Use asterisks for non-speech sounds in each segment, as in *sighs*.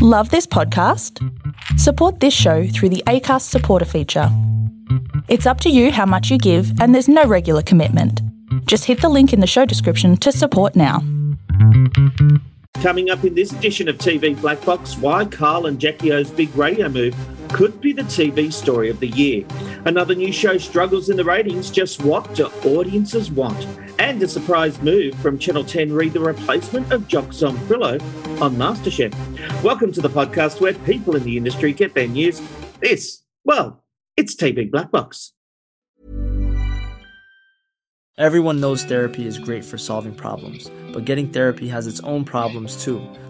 Love this podcast? Support this show through the ACAST supporter feature. It's up to you how much you give, and there's no regular commitment. Just hit the link in the show description to support now. Coming up in this edition of TV Black Box, why Kyle and Jackie O's big radio move could be the TV story of the year. Another new show struggles in the ratings. Just what do audiences want? And a surprise move from Channel 10 read the replacement of Jock Zonfrillo on MasterChef. Welcome to the podcast where people in the industry get their news. This, well, it's TV Black Box. Everyone knows therapy is great for solving problems, but getting therapy has its own problems too,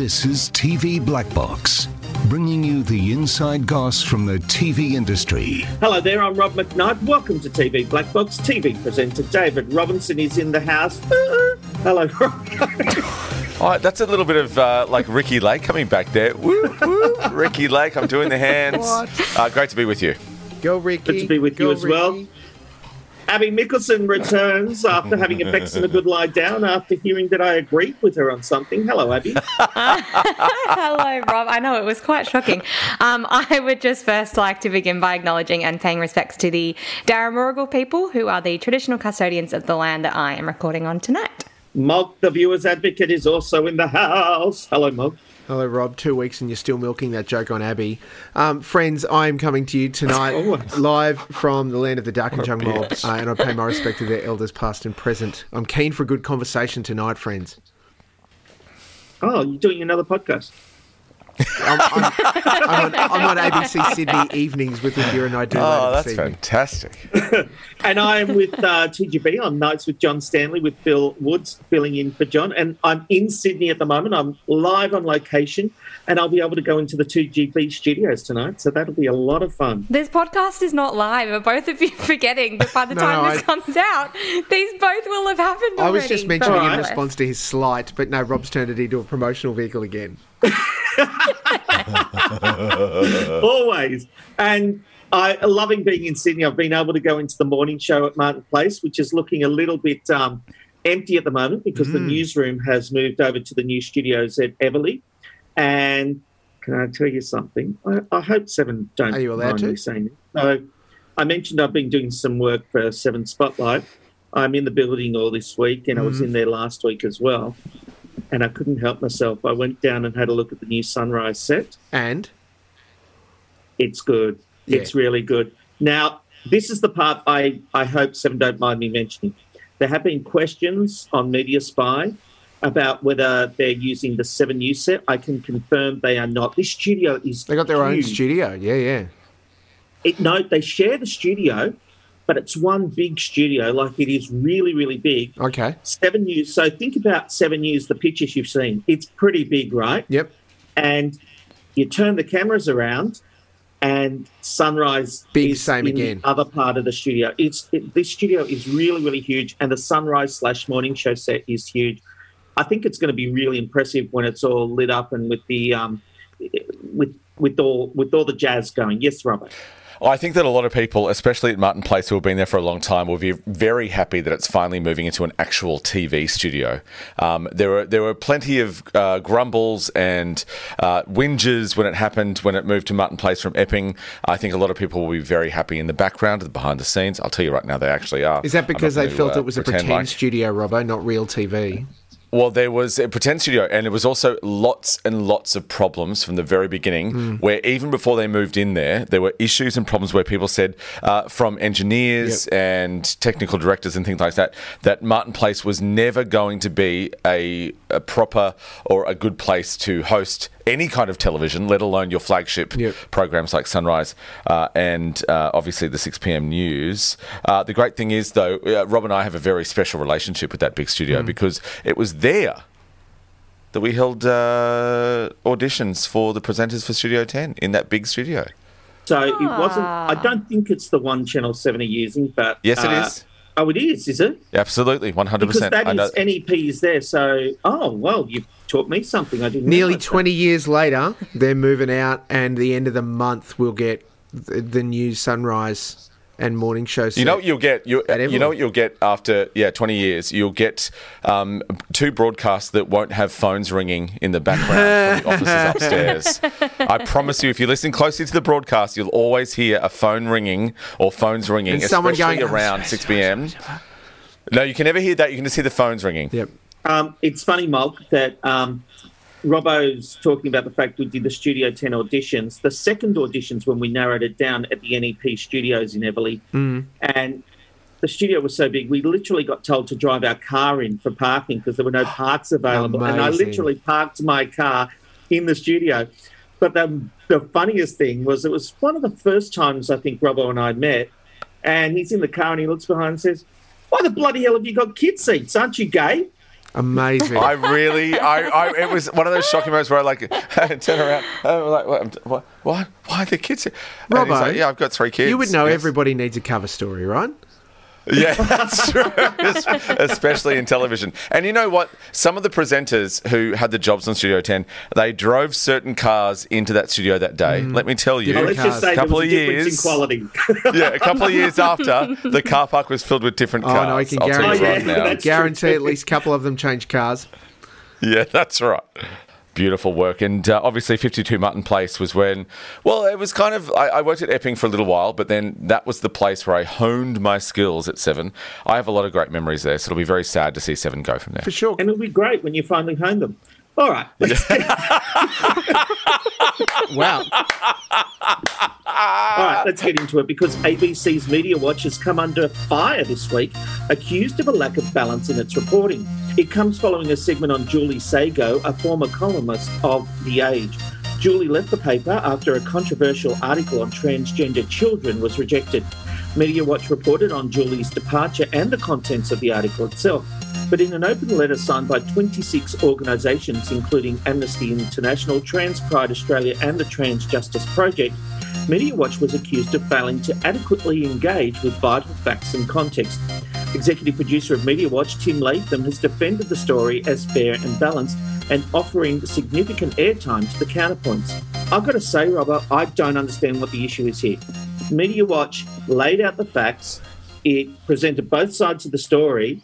This is TV Black Box, bringing you the inside goss from the TV industry. Hello there, I'm Rob McKnight. Welcome to TV Black Box. TV presenter David Robinson is in the house. *laughs* Hello, Rob. *laughs* Oh, that's a little bit of uh, like Ricki Lake coming back there. Woo, woo. Ricki Lake, I'm doing the hands. Uh, great to be with you. Go, Ricky. Good to be with Go, you as well. Ricky. Abby Mickelson returns after having a *laughs* Bex and a good lie down after hearing that I agreed with her on something. Hello, Abby. *laughs* Hello, Rob. I know it was quite shocking. Um, I would just first like to begin by acknowledging and paying respects to the Darramuragal people, who are the traditional custodians of the land that I am recording on tonight. Mog, the viewer's advocate, is also in the house. Hello, Mog. Hello, Rob. Two weeks and you're still milking that joke on Abby. Um, friends, I am coming to you tonight *laughs* live from the land of the Darkinjung Mob, uh, and I pay my respect to their elders, past and present. I'm keen for a good conversation tonight, friends. Oh, you're doing another podcast. I'm, I'm, I'm, on, I'm on ABC Sydney evenings with Indira and I do Oh, later that's this fantastic. *laughs* And I am with uh, 2GB on Nights with John Stanley with Bill Woods filling in for John. And I'm in Sydney at the moment. I'm live on location and I'll be able to go into the 2GB studios tonight. So that'll be a lot of fun. This podcast is not live. Are both of you *laughs* forgetting that by the No, time no, this I- comes out, these both will have happened I was already, just mentioning in response to his slight, but no, Rob's turned it into a promotional vehicle again. *laughs* Always. And I loving being in Sydney. I've been able to go into the morning show at Martin Place, which is looking a little bit um, empty at the moment because the newsroom has moved over to the new studios at Eveleigh. And can I tell you something? I, I hope Seven don't Are you allowed to? saying it. So I mentioned I've been doing some work for Seven Spotlight. I'm in the building all this week, and I was in there last week as well. And I couldn't help myself. I went down and had a look at the new Sunrise set And it's good. Yeah. It's really good. Now, this is the part I, I hope Seven don't mind me mentioning. There have been questions on Media Spy about whether they're using the Seven News set. I can confirm they are not. This studio is they got their own studio. Yeah, yeah. It, no, they share the studio, but it's one big studio. Like it is really, really big. Okay. Seven years. So think about Seven years, The pictures you've seen. It's pretty big, right? Yep. and you turn the cameras around and sunrise Big is same in again. the other part of the studio it's it, this studio is really really huge and the sunrise slash morning show set is huge i think it's going to be really impressive when it's all lit up and with the um with with all with all the jazz going yes robert I think that a lot of people, especially at Martin Place, who have been there for a long time, will be very happy that it's finally moving into an actual TV studio. Um, there were there were plenty of uh, grumbles and uh, whinges when it happened when it moved to Martin Place from Epping. I think a lot of people will be very happy in the background, behind the scenes. I'll tell you right now, they actually are. Is that because they felt uh, it was a pretend like- studio, Robbo, not real TV? Well, there was a pretend studio, and it was also lots and lots of problems from the very beginning. Where even before they moved in there, there were issues and problems where people said uh, from engineers and technical directors and things like that that Martin Place was never going to be a, a proper or a good place to host any kind of television, let alone your flagship Yep. programs like Sunrise uh, and uh, obviously the 6 p.m. news. Uh, the great thing is, though, uh, Rob and I have a very special relationship with that big studio because it was there that we held uh, auditions for the presenters for Studio 10 in that big studio. So it wasn't. I don't think it's the one Channel Seven are using, but Yes, it uh, is. Oh, it is, is it? Absolutely, 100%. Because that I know- is NEP is there. So, oh well, you taught me something. I didn't. Nearly realise that. 20 years later, they're moving out, and the end of the month, we'll get the, the new sunrise and morning show. You know what you'll get. You, you know what you'll get after yeah twenty years. You'll get um, two broadcasts that won't have phones ringing in the background from the *laughs* offices upstairs. I promise you, if you listen closely to the broadcast, you'll always hear a phone ringing or phones ringing, And someone especially going, around six pm. No, you can never hear that. You can just hear the phones ringing. Yep. Um, it's funny, Mulk, that um, Robbo's talking about the fact we did the Studio 10 auditions. The second auditions, when we narrowed it down at the NEP studios in Eveleigh, mm. and the studio was so big, we literally got told to drive our car in for parking because there were no parks available. And I literally parked my car in the studio. But the, the funniest thing was it was one of the first times I think Robbo and I met. And he's in the car and he looks behind and says, Why the bloody hell have you got kid seats? Aren't you gay? Amazing. I really, I, I, it was one of those shocking moments where I like *laughs* turn around, I'm like, what, what, what, why are the kids? here?" And Robbo, like, yeah, I've got three kids. you would know Yes. everybody needs a cover story, right? Yeah, *laughs* that's true. Especially in television. And you know what? Some of the presenters who had the jobs on Studio 10, they drove certain cars into that studio that day. Mm. Let me tell you, let's just say a couple there of a years. in quality. *laughs* yeah, a couple of years after, the car park was filled with different Oh, cars. no, I can I'll guarantee- right Oh, yeah. Guarantee at least a couple of them changed cars. Yeah, that's right. Beautiful work. And uh, obviously, 52 Martin Place was when, well, it was kind of, I, I worked at Epping for a little while, but then that was the place where I honed my skills at Seven. I have a lot of great memories there, so it'll be very sad to see Seven go from there. For sure. and it'll be great when you finally hone them. All right. *laughs* Wow. All right, let's get into it because ABC's Media Watch has come under fire this week, accused of a lack of balance in its reporting. It comes following a segment on Julie Szego, a former columnist of The Age. Julie left the paper after a controversial article on transgender children was rejected. Media Watch reported on Julie's departure and the contents of the article itself. But in an open letter signed by 26 organisations, including Amnesty International, Trans Pride Australia, and the Trans Justice Project, Media Watch was accused of failing to adequately engage with vital facts and context. Executive producer of Media Watch, Tim Latham, has defended the story as fair and balanced and offering significant airtime to the counterpoints. I've got to say, Robert, I don't understand what the issue is here. Media Watch laid out the facts, it presented both sides of the story.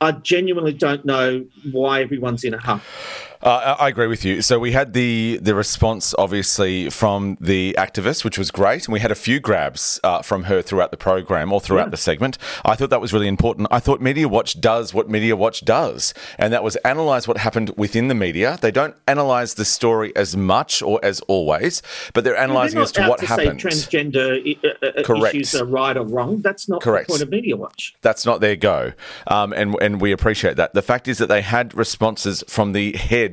I genuinely don't know why everyone's in a huff. Uh, I agree with you. So we had the the response, obviously, from the activist, which was great, and we had a few grabs uh, from her throughout the program or throughout the segment. I thought that was really important. I thought Media Watch does what Media Watch does, and that was analyze what happened within the media. They don't analyze the story as much or as always, but they're analyzing They're as to what to happened. say transgender uh, uh, Correct. issues are right or wrong. That's not Correct. the point of Media Watch. That's not their go, um, and and we appreciate that. The fact is that they had responses from the head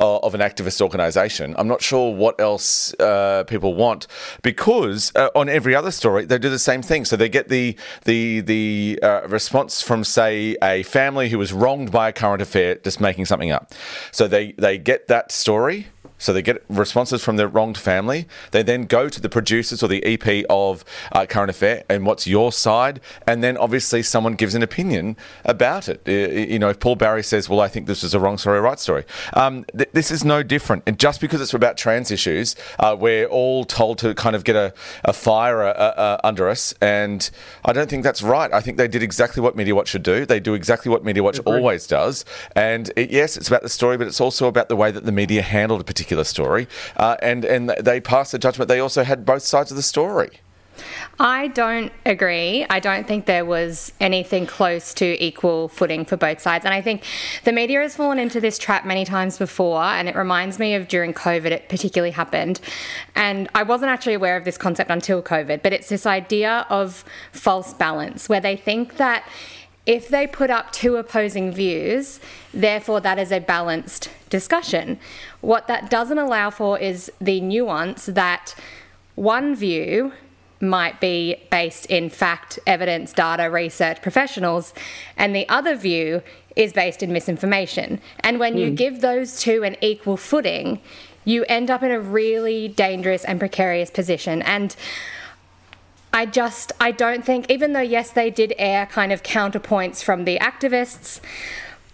uh, of an activist organisation. I'm not sure what else uh, people want because uh, on every other story they do the same thing. So they get the the the uh, response from say a family who was wronged by a current affair, just making something up. So they they get that story. So they get responses from their wronged family. They then go to the producers or the EP of uh, Current Affair and what's your side, and then obviously someone gives an opinion about it. Uh, You know, if Paul Barry says, "Well, I think this is a wrong story, right story," um, th- this is no different. And just because it's about trans issues, uh, we're all told to kind of get a, a fire uh, uh, under us, and I don't think that's right. I think they did exactly what Media Watch should do. They do exactly what Media Watch always does, and it, yes, it's about the story, but it's also about the way that the media handled a particular story, uh, and and they passed the judgment. They also had both sides of the story. I don't agree. I don't think there was anything close to equal footing for both sides. And I think the media has fallen into this trap many times before. And it reminds me of during COVID, it particularly happened. And I wasn't actually aware of this concept until COVID, but it's this idea of false balance where they think that if they put up two opposing views, therefore that is a balanced discussion. What that doesn't allow for is the nuance that one view might be based in fact, evidence, data, research, professionals, and the other view is based in misinformation. And when mm. you give those two an equal footing, you end up in a really dangerous and precarious position. And I just, I don't think, even though, yes, they did air kind of counterpoints from the activists,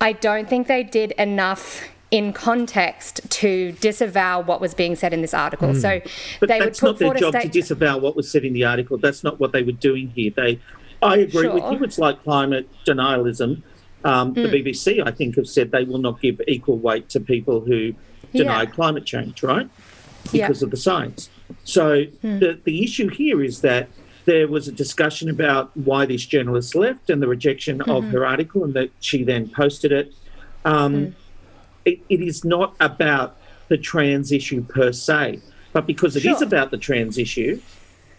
I don't think they did enough in context to disavow what was being said in this article. Mm. So but they that's would put not their job state- to disavow what was said in the article. That's not what they were doing here. They, I agree sure. with you. It's like climate denialism. Um, mm. The BBC, I think, have said they will not give equal weight to people who deny yeah. climate change, right? Because yeah. of the science. So mm. the the issue here is that there was a discussion about why this journalist left and the rejection mm-hmm. of her article, and that she then posted it. Um, mm it, it is not about the trans issue per se, but because it sure. is about the trans issue,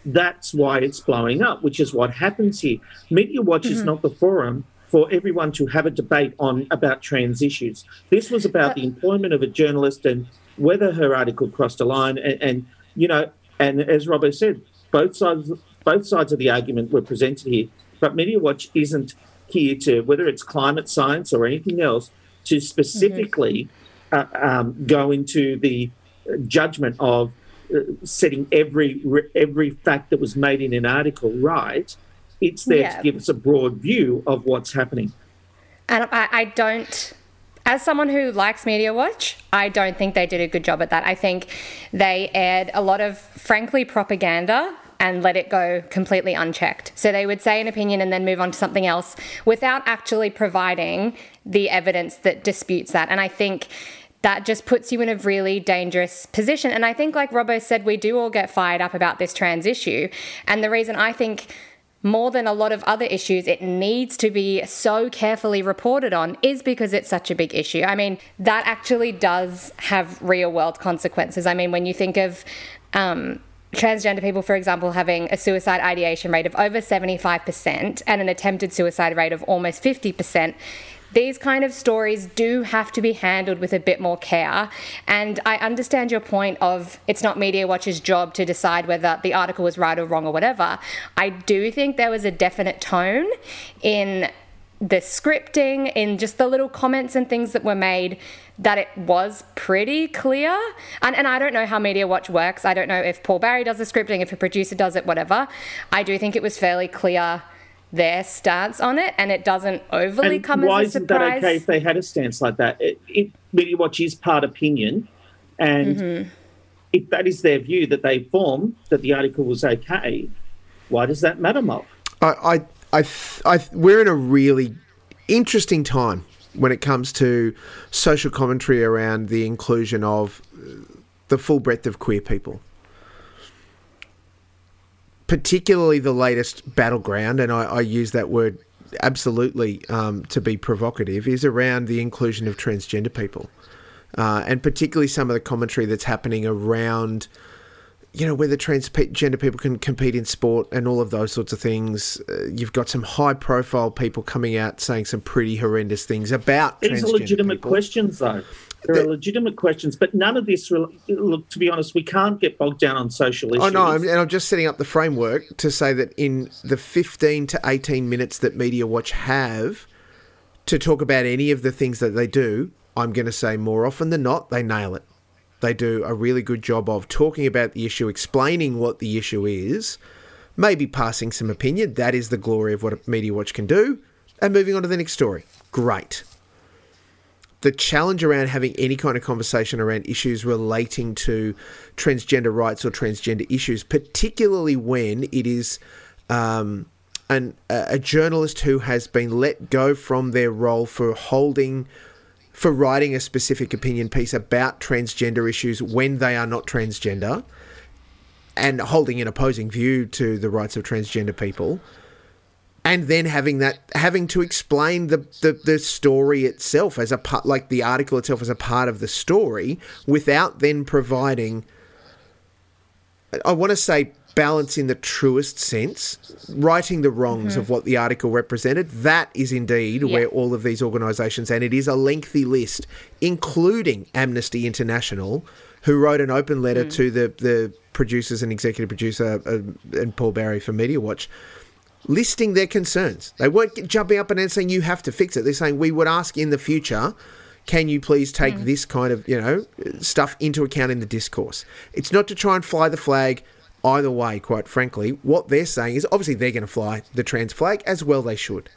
that's why it's blowing up, which is what happens here. Media Watch mm-hmm. is not the forum for everyone to have a debate on about trans issues. This was about the employment of a journalist and whether her article crossed a line. And, and you know, and as Robert said, both sides both sides of the argument were presented here. But Media Watch isn't here to whether it's climate science or anything else to specifically mm-hmm. uh, um, go into the judgment of uh, setting every every fact that was made in an article right. It's there yeah. to give us a broad view of what's happening. And I, I don't as someone who likes Media Watch, I don't think they did a good job at that. I think they aired a lot of, frankly, propaganda and let it go completely unchecked. So they would say an opinion and then move on to something else without actually providing the evidence that disputes that. And I think that just puts you in a really dangerous position. And I think, like Robbo said, we do all get fired up about this trans issue. And the reason I think more than a lot of other issues, it needs to be so carefully reported on is because it's such a big issue. I mean, that actually does have real world consequences. I mean, when you think of um, transgender people, for example, having a suicide ideation rate of over 75% and an attempted suicide rate of almost 50%, these kind of stories do have to be handled with a bit more care. And I understand your point of it's not Media Watch's job to decide whether the article was right or wrong or whatever. I do think there was a definite tone in the scripting, in just the little comments and things that were made that it was pretty clear. And, and I don't know how Media Watch works. I don't know if Paul Barry does the scripting, if a producer does it, whatever. I do think it was fairly clear their stance on it, and it doesn't overly and come as a surprise. Why isn't that okay if they had a stance like that? It, it, Media Watch is part opinion, and mm-hmm. if that is their view that they form that the article was okay, why does that matter, Mob? I, I, I, I, we're in a really interesting time when it comes to social commentary around the inclusion of the full breadth of queer people. Particularly the latest battleground, and I, I use that word absolutely um, to be provocative, is around the inclusion of transgender people. Uh, and particularly some of the commentary that's happening around you know, whether transgender people can compete in sport and all of those sorts of things. Uh, you've got some high profile people coming out saying some pretty horrendous things about These are legitimate people. questions, though. There the, are legitimate questions, but none of this, look, to be honest, we can't get bogged down on social issues. Oh, no, and I'm just setting up the framework to say that in the 15 to 18 minutes that Media Watch have to talk about any of the things that they do, I'm going to say more often than not, they nail it. They do a really good job of talking about the issue, explaining what the issue is, maybe passing some opinion. That is the glory of what Media Watch can do. And moving on to the next story. Great. The challenge around having any kind of conversation around issues relating to transgender rights or transgender issues, particularly when it is um, an, a journalist who has been let go from their role for holding for writing a specific opinion piece about transgender issues when they are not transgender and holding an opposing view to the rights of transgender people. And then having that having to explain the, the, the story itself as a part like the article itself as a part of the story without then providing I want to say balance in the truest sense, righting the wrongs of mm-hmm. what the article represented, that is indeed Yeah. where all of these organisations, and it is a lengthy list, including Amnesty International, who wrote an open letter mm. to the, the producers and executive producer uh, and Paul Barry for Media Watch, listing their concerns. They weren't jumping up and saying you have to fix it. They're saying we would ask in the future, can you please take mm. this kind of you know stuff into account in the discourse? It's not to try and fly the flag. Either way, quite frankly, what they're saying is obviously they're going to fly the trans flag as well. They should.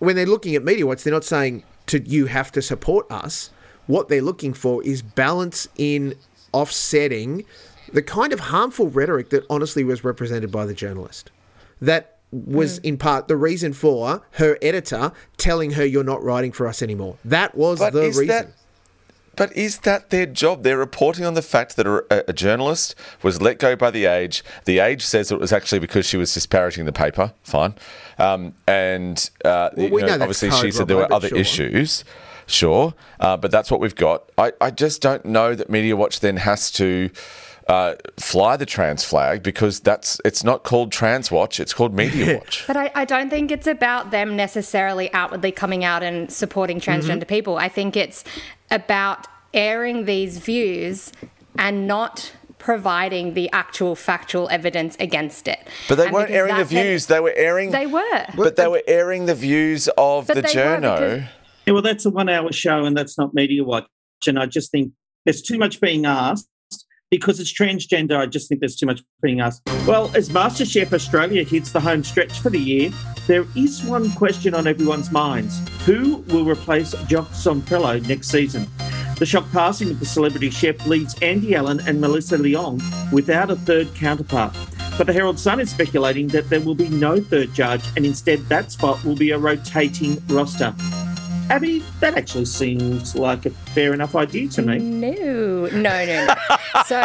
When they're looking at Media Watch, they're not saying to you have to support us. What they're looking for is balance in offsetting the kind of harmful rhetoric that honestly was represented by the journalist. That was hmm. in part the reason for her editor telling her you're not writing for us anymore. That was But the reason. that but is that their job? They're reporting on the fact that a, a journalist was let go by the Age. The Age says it was actually because she was disparaging the paper. Fine, um, and uh, Well, we know, know obviously she said there were other sure. issues. Sure, uh, but that's what we've got. I, I just don't know that Media Watch then has to. Uh, fly the trans flag because that's it's not called Trans Watch, it's called Media Watch. But I, I don't think it's about them necessarily outwardly coming out and supporting transgender Mm-hmm. people. I think it's about airing these views and not providing the actual factual evidence against it. But they And weren't airing the views; they were airing. They were. but they were airing the views of But the they journo. because- Yeah, well, that's a one hour show and that's not Media Watch. And I just think there's too much being asked because it's transgender. I just think there's too much being asked. Well, as MasterChef Australia hits the home stretch for the year, there is one question on everyone's minds Who will replace Jock Zonfrillo next season? The shock passing of the celebrity chef leaves Andy Allen and Melissa Leong without a third counterpart. But the Herald Sun is speculating that there will be no third judge and instead that spot will be a rotating roster. Abby, that actually seems like a fair enough idea to me. No, no, no, no. so,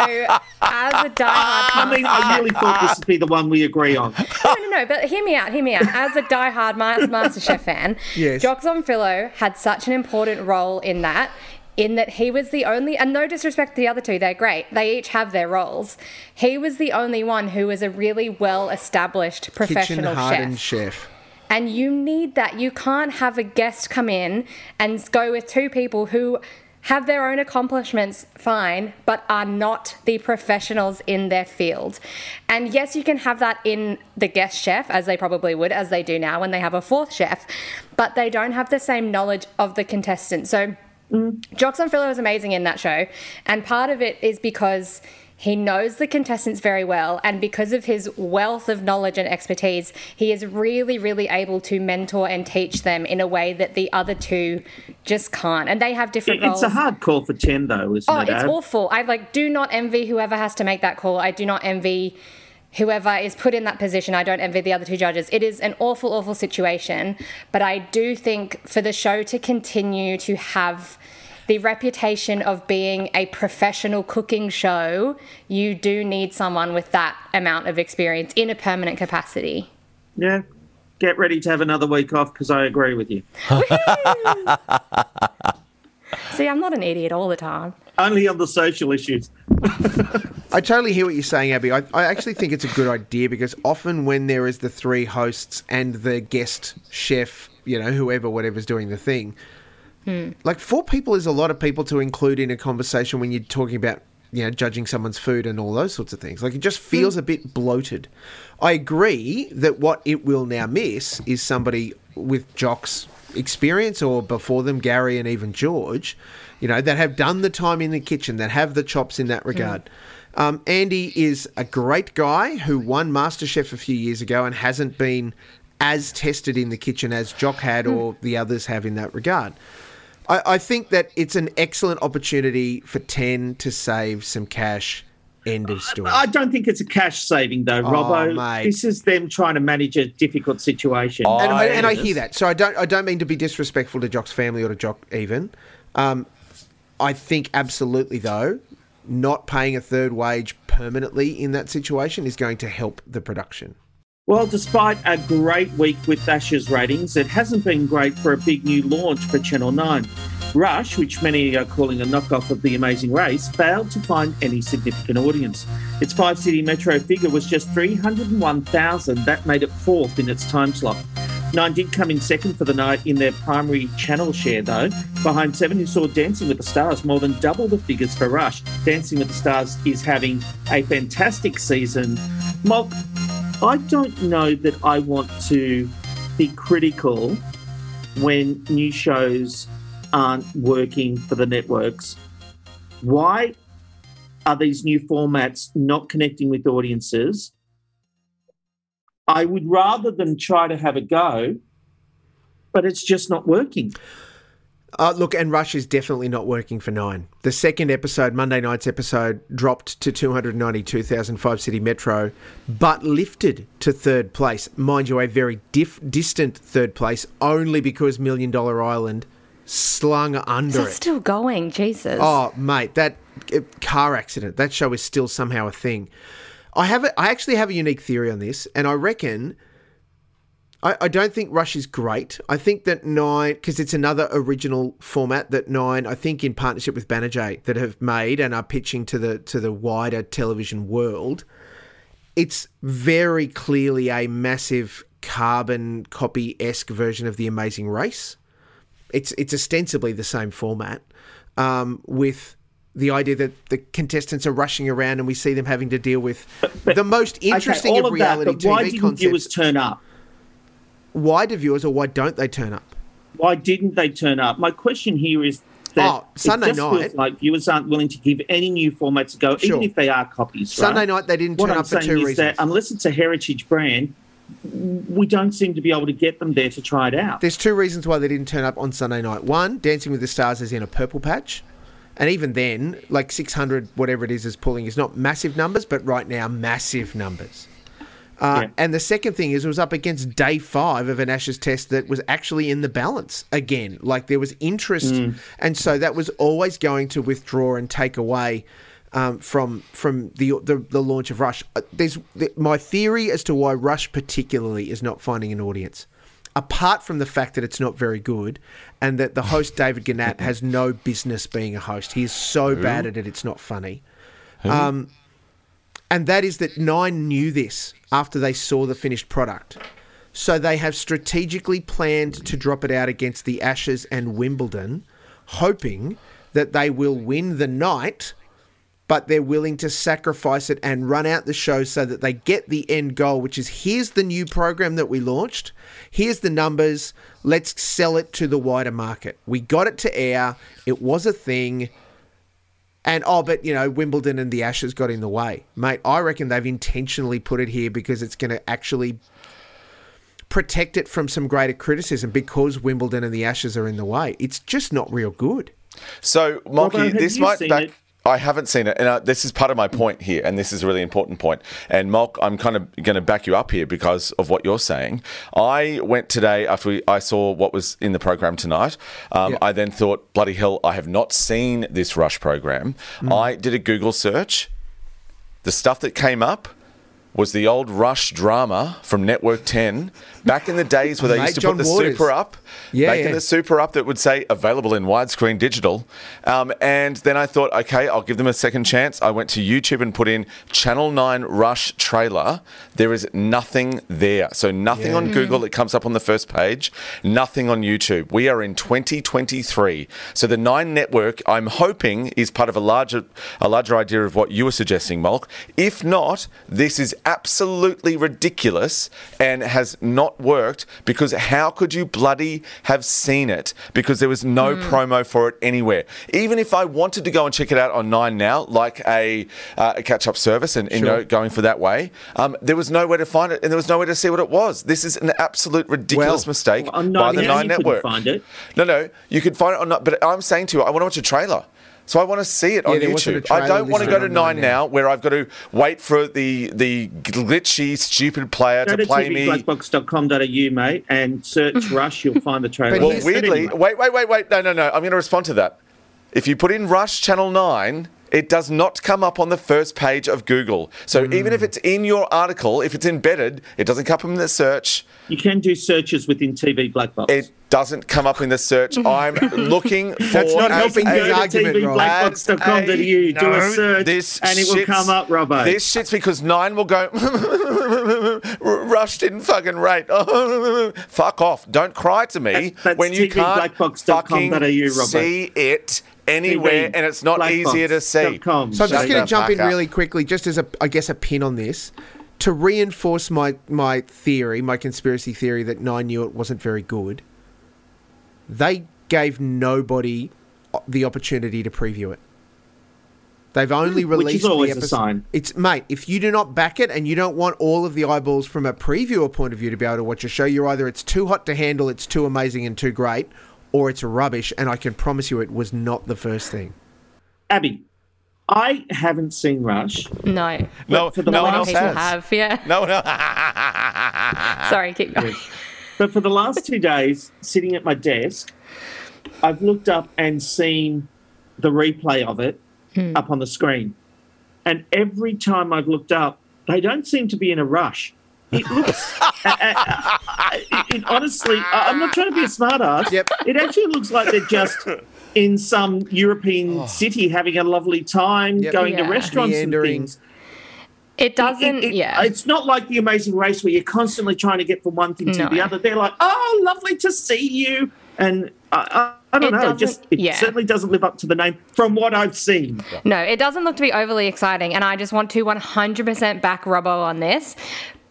as a diehard, I mean, I really thought this would be the one we agree on. no, no, no. But hear me out. Hear me out. As a diehard Ma- MasterChef fan, Yes. Jock Zonfrillo had such an important role in that. In that he was the only, and no disrespect to the other two, they're great. They each have their roles. He was the only one who was a really well-established professional chef. chef. And you need that. You can't have a guest come in and go with two people who have their own accomplishments, fine, but are not the professionals in their field. And yes, you can have that in the guest chef, as they probably would, as they do now when they have a fourth chef, but they don't have the same knowledge of the contestant. So, Jock Zonfrillo is amazing in that show, and part of it is because he knows the contestants very well, and because of his wealth of knowledge and expertise, he is really, really able to mentor and teach them in a way that the other two just can't. And they have different roles. It's a hard call for 10, though, isn't Oh, it? it's Ab? awful. I like do not envy whoever has to make that call. I do not envy whoever is put in that position. I don't envy the other two judges. It is an awful, awful situation. But I do think for the show to continue to have the reputation of being a professional cooking show, you do need someone with that amount of experience in a permanent capacity. Yeah. Get ready to have another week off because I agree with you. *laughs* See, I'm not an idiot all the time. Only on the social issues. *laughs* I totally hear what you're saying, Abby. I, I actually think it's a good idea because often when there is the three hosts and the guest chef, you know, whoever, whatever's doing the thing, Hmm. like four people is a lot of people to include in a conversation when you're talking about, you know, judging someone's food and all those sorts of things. Like it just hmm. feels a bit bloated. I agree that what it will now miss is somebody with Jock's experience or before them, Gary and even George, you know, that have done the time in the kitchen, that have the chops in that regard. Hmm. Um, Andy is a great guy who won MasterChef a few years ago and hasn't been as tested in the kitchen as Jock had or the others have in that regard. I, I think that it's an excellent opportunity for 10 to save some cash. End of story. I don't think it's a cash saving, though, Robbo. Oh, mate. This is them trying to manage a difficult situation. and I, I- and I hear that. So I don't I don't mean to be disrespectful to Jock's family or to Jock even. Um, I think absolutely though, not paying a third wage permanently in that situation is going to help the production. Well, despite a great week with Ashes ratings, it hasn't been great for a big new launch for Channel 9. Rush, which many are calling a knockoff of The Amazing Race, failed to find any significant audience. Its five city metro figure was just 301,000. That made it fourth in its time slot. Nine did come in second for the night in their primary channel share, though, behind Seven, who saw Dancing with the Stars more than double the figures for Rush. Dancing with the Stars is having a fantastic season. I don't know that I want to be critical when new shows aren't working for the networks. Why are these new formats not connecting with audiences? I would rather them try to have a go, but it's just not working. Uh, look, and Rush is definitely not working for Nine. The second episode, Monday night's episode, dropped to 292,000 Five City Metro, but lifted to third place. Mind you, a very diff- distant third place, only because Million Dollar Island slung under So it. it's still going, Jesus. Oh, mate, that uh, car accident, that show is still somehow a thing. I have a, I actually have a unique theory on this, and I reckon. I, I don't think Rush is great. I think that Nine, because it's another original format that Nine, I think in partnership with Banijay, that have made and are pitching to the to the wider television world. It's very clearly a massive carbon copy esque version of the Amazing Race. It's it's ostensibly the same format, um, with the idea that the contestants are rushing around and we see them having to deal with the most interesting okay, of of that, reality but why TV didn't concepts. viewers turn up? Why do viewers or why don't they turn up? Why didn't they turn up? My question here is that Oh, Sunday it just night- feels like viewers aren't willing to give any new formats a go, Sure. even if they are copies. Sunday right? night they didn't What turn I'm up for two reasons. unless it's a heritage brand, we don't seem to be able to get them there to try it out. There's two reasons why they didn't turn up on Sunday night. One, Dancing with the Stars is in a purple patch. And even then, like 600, whatever it is, is pulling is not massive numbers, but right now, massive numbers. Uh, Yeah. And the second thing is, it was up against day five of an Ashes test that was actually in the balance again. Like there was interest, and so that was always going to withdraw and take away um, from from the, the the launch of Rush. Uh, There's the, my theory as to why Rush particularly is not finding an audience. Apart from the fact that it's not very good, and that the host David Gannett has no business being a host, he is so *laughs* bad at it, it's not funny. Um, and that is that Nine knew this after they saw the finished product. So they have strategically planned to drop it out against the Ashes and Wimbledon, hoping that they will win the night, but they're willing to sacrifice it and run out the show so that they get the end goal, which is here's the new program that we launched, here's the numbers, let's sell it to the wider market. We got it to air, it was a thing. And oh, but you know, Wimbledon and the Ashes got in the way, mate. I reckon they've intentionally put it here because it's going to actually protect it from some greater criticism because Wimbledon and the Ashes are in the way. It's just not real good. So, Although, Monkey, have this might back. it? I haven't seen it, and uh, this is part of my point here, and this is a really important point. And Molk, I'm kind of going to back you up here because of what you're saying. I went today after we, I saw what was in the program tonight. Um, Yeah. I then thought, bloody hell, I have not seen this Rush program. Mm. I did a Google search. The stuff that came up was the old Rush drama from Network 10 back in the days where they Mate, used to John put the Waters. super up. Yeah, making yeah. the super up that would say available in widescreen digital. Um, and then I thought, okay, I'll give them a second chance. I went to YouTube and put in Channel 9 Rush trailer. There is nothing there. So nothing on Google that comes up on the first page, nothing on YouTube. We are in 2023. So the 9 network, I'm hoping, is part of a larger a larger idea of what you were suggesting, Mulk. If not, this is absolutely ridiculous and has not worked because how could you bloody have seen it? Because there was no promo for it anywhere. Even if I wanted to go and check it out on Nine now, like a, uh, a catch up service, and, and, you know going for that way, um, there was nowhere to find it and there was nowhere to see what it was. This is an absolute ridiculous Well, mistake on by the Nine Network. find it. No, no, you could find it on. But I'm saying to you, I want to watch a trailer. So I want to see it Yeah, on there wasn't a YouTube. I don't want to go to Nine Nine now, where I've got to wait for the the glitchy, stupid player Go to to play me. tvblackbox.com.au, mate, and search *laughs* Rush. You'll find the trailer. Well, weirdly, anyway. wait, wait, wait, wait. No, no, no. I'm going to respond to that. If you put in Rush Channel 9, It does not come up on the first page of Google. So hmm. even if it's in your article, if it's embedded, it doesn't come up in the search. You can do searches within TV Black Box. It doesn't come up in the search. Hmm. I'm looking *laughs* for. That's not helping a- his Go to argument, tvblackbox.com.au, do No, a search, this and it will come up, Robbo. This shit's because nine will go. *laughs* Rush didn't fucking rate. *laughs* Fuck off! Don't cry to me That's- that's when you can't fucking see it anywhere, TV and it's not easier to see. blackbox.com. So I'm just going to jump in up. really quickly, just as a, I guess, a pin on this, to reinforce my my theory, my conspiracy theory that Nine knew it wasn't very good. They gave nobody the opportunity to preview it. They've only Which is released always the a sign. It's mate, if you do not back it and you don't want all of the eyeballs from a previewer point of view to be able to watch a show, you're either it's too hot to handle, it's too amazing and too great, or it's rubbish. And I can promise you, it was not the first thing. Abby, I haven't seen Rush. No. No, for the no A one else people has. have, yeah. No, no. *laughs* Sorry, keep going. But for the last two days, sitting at my desk, I've looked up and seen the replay of it Hmm. up on the screen. And every time I've looked up, they don't seem to be in a rush. It looks, *laughs* uh, uh, uh, it, it honestly, I- I'm not trying to be a smart ass. Yep. It actually looks like they're just in some European city having a lovely time, Yep. going Yeah. to restaurants Meandering. and things. It doesn't, It- it- yeah. It's not like the Amazing Race where you're constantly trying to get from one thing to No. the other. They're like, oh, lovely to see you. And I, I, I don't It know, it just it yeah. certainly doesn't live up to the name from what I've seen. No, it doesn't look to be overly exciting, and I just want to 100% back Robbo on this.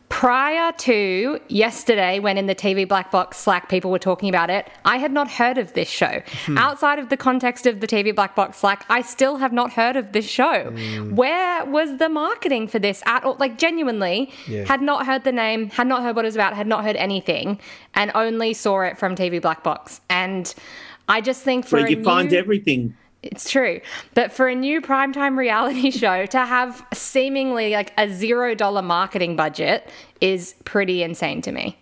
Prior to yesterday, when in the TV Black Box Slack people were talking about it, I had not heard of this show. Hmm. Outside of the context of the TV Black Box Slack, I still have not heard of this show. Hmm. Where was the marketing for this at all? Like, genuinely, Yeah. had not heard the name, had not heard what it was about, had not heard anything, and only saw it from TV Black Box. And I just think for Where you find everything. It's true. But for a new primetime reality *laughs* show to have seemingly like a zero dollar marketing budget is pretty insane to me.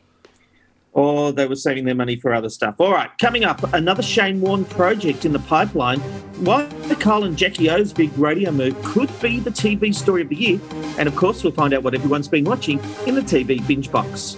Or they were saving their money for other stuff. All right, coming up, another Shane Warne project in the pipeline. Why Kyle and Jackie O's big radio move could be the TV story of the year. And of course, we'll find out what everyone's been watching in the TV binge box.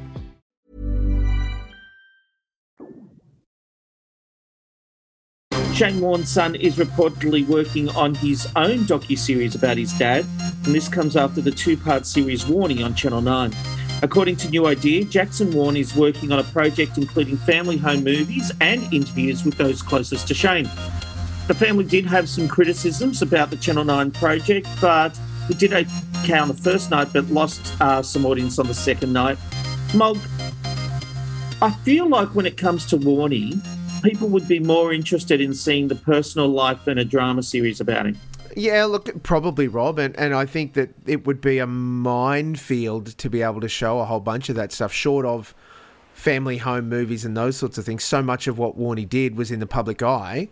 Shane Warne's son is reportedly working on his own docu-series about his dad, and this comes after the two-part series Warnie on Channel 9. According to New Idea, Jackson Warne is working on a project including family home movies and interviews with those closest to Shane. The family did have some criticisms about the Channel 9 project, but it did okay on the first night, but lost uh, some audience on the second night. Mog, I feel like when it comes to Warnie, people would be more interested in seeing the personal life than a drama series about him. Yeah, look, probably Rob, and, and I think that it would be a minefield to be able to show a whole bunch of that stuff, short of family home movies and those sorts of things. So much of what Warnie did was in the public eye,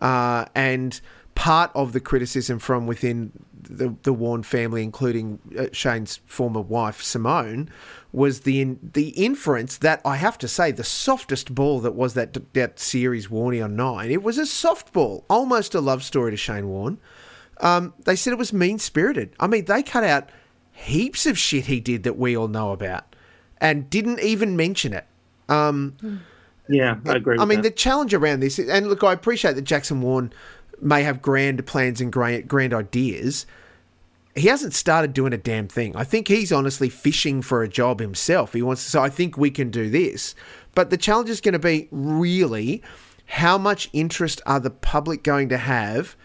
uh, and part of the criticism from within the the Warne family, including uh, Shane's former wife Simone, was the in, the inference that I have to say the softest ball that was that that series Warnie on nine. It was a soft ball, almost a love story to Shane Warne. Um, they said it was mean spirited. I mean, they cut out heaps of shit he did that we all know about, and didn't even mention it. Yeah, I agree. I mean, the challenge around this, and look, I appreciate that Jackson Warne may have grand plans and grand, grand ideas. He hasn't started doing a damn thing. I think he's honestly fishing for a job himself. He wants to say, I think we can do this. But the challenge is going to be really how much interest are the public going to have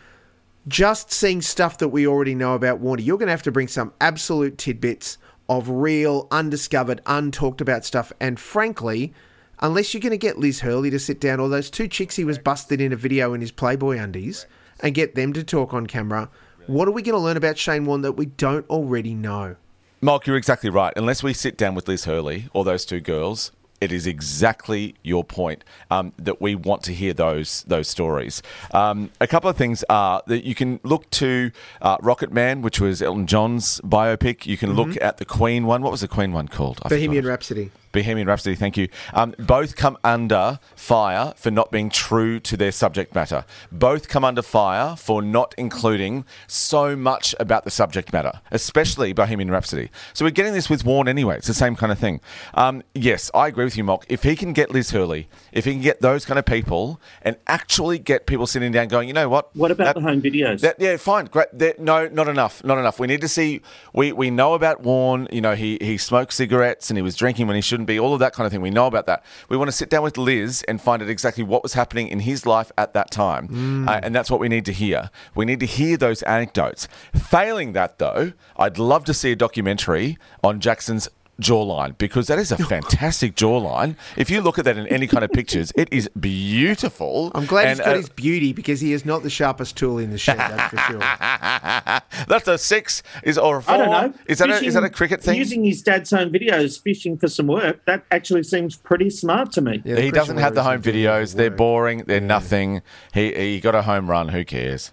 just seeing stuff that we already know about Warner? You're going to have to bring some absolute tidbits of real, undiscovered, untalked about stuff. And frankly, unless you're going to get Liz Hurley to sit down, or those two chicks he was busted in a video in his Playboy undies, and get them to talk on camera, what are we going to learn about Shane Warne that we don't already know? Mark, you're exactly right. Unless we sit down with Liz Hurley or those two girls, it is exactly your point um, that we want to hear those those stories. Um, a couple of things are that you can look to uh, Rocket Man, which was Elton John's biopic. You can look at the Queen one. What was the Queen one called? I Bohemian. Rhapsody. Bohemian Rhapsody, thank you. Um, both come under fire for not being true to their subject matter. Both come under fire for not including so much about the subject matter, especially Bohemian Rhapsody. So we're getting this with Warren anyway. It's the same kind of thing. Um, yes, I agree with you, Mock. If he can get Liz Hurley, if he can get those kind of people and actually get people sitting down going, you know what? What about That- the home videos? that, yeah, fine, great. That, no, not enough, not enough. We need to see. We we know about Warren. You know, he he smoked cigarettes and he was drinking when he shouldn't be. All of that kind of thing. We know about that. We want to sit down with Liz and find out exactly what was happening in his life at that time, uh, and that's what we need to hear. We need to hear those anecdotes. Failing that, though, I'd love to see a documentary on Jackson's jawline because that is a *laughs* fantastic jawline. If you look at that in any kind of pictures, it is beautiful. I'm glad he's got uh, his beauty because he is not the sharpest tool in the shed, that's for sure. *laughs* That's a six is or a four. I don't know. Is that a, is that a cricket thing? Using his dad's home videos, fishing for some work, that actually seems pretty smart to me. Yeah, he doesn't have the home videos. They're boring. They're nothing. He he got a home run. Who cares?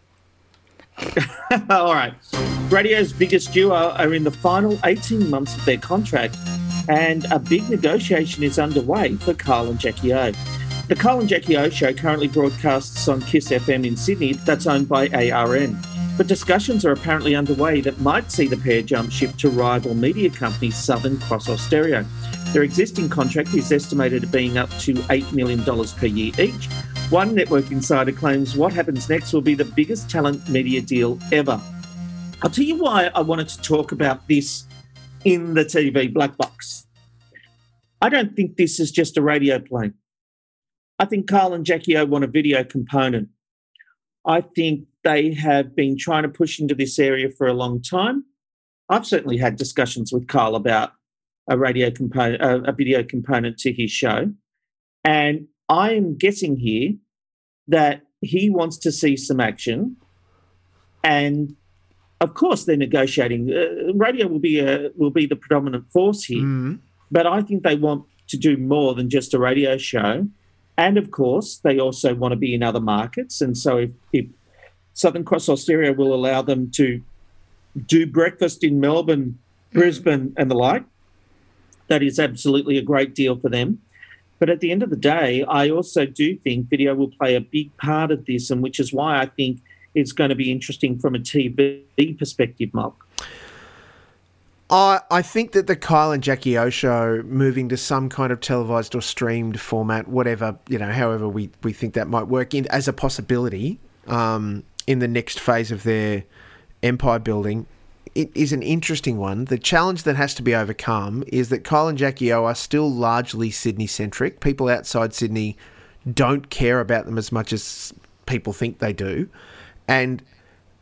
*laughs* All right. Radio's biggest duo are in the final 18 months of their contract, and a big negotiation is underway for Kyle and Jackie O. The Kyle and Jackie O show currently broadcasts on KIIS FM in Sydney, that's owned by ARN. But discussions are apparently underway that might see the pair jump ship to rival media company Southern Cross Austereo. Their existing contract is estimated at being up to $8 million per year each. One network insider claims what happens next will be the biggest talent media deal ever. I'll tell you why I wanted to talk about this in the TV black box. I don't think this is just a radio play. I think Kyle and Jackie O want a video component. I think they have been trying to push into this area for a long time. I've certainly had discussions with Kyle about a radio component, a video component to his show, and I am guessing here that he wants to see some action, and of course they're negotiating. Uh, radio will be a, will be the predominant force here, Mhm. but I think they want to do more than just a radio show. And of course, they also want to be in other markets. And so, if, if Southern Cross Austereo will allow them to do breakfast in Melbourne, Brisbane, and the like, that is absolutely a great deal for them. But at the end of the day, I also do think video will play a big part of this, and which is why I think it's going to be interesting from a TV perspective, Mark. I I think that the Kyle and Jackie O show moving to some kind of televised or streamed format, whatever you know, however we, we think that might work in as a possibility um, in the next phase of their empire building, it is an interesting one. The challenge that has to be overcome is that Kyle and Jackie O are still largely Sydney centric. People outside Sydney don't care about them as much as people think they do, and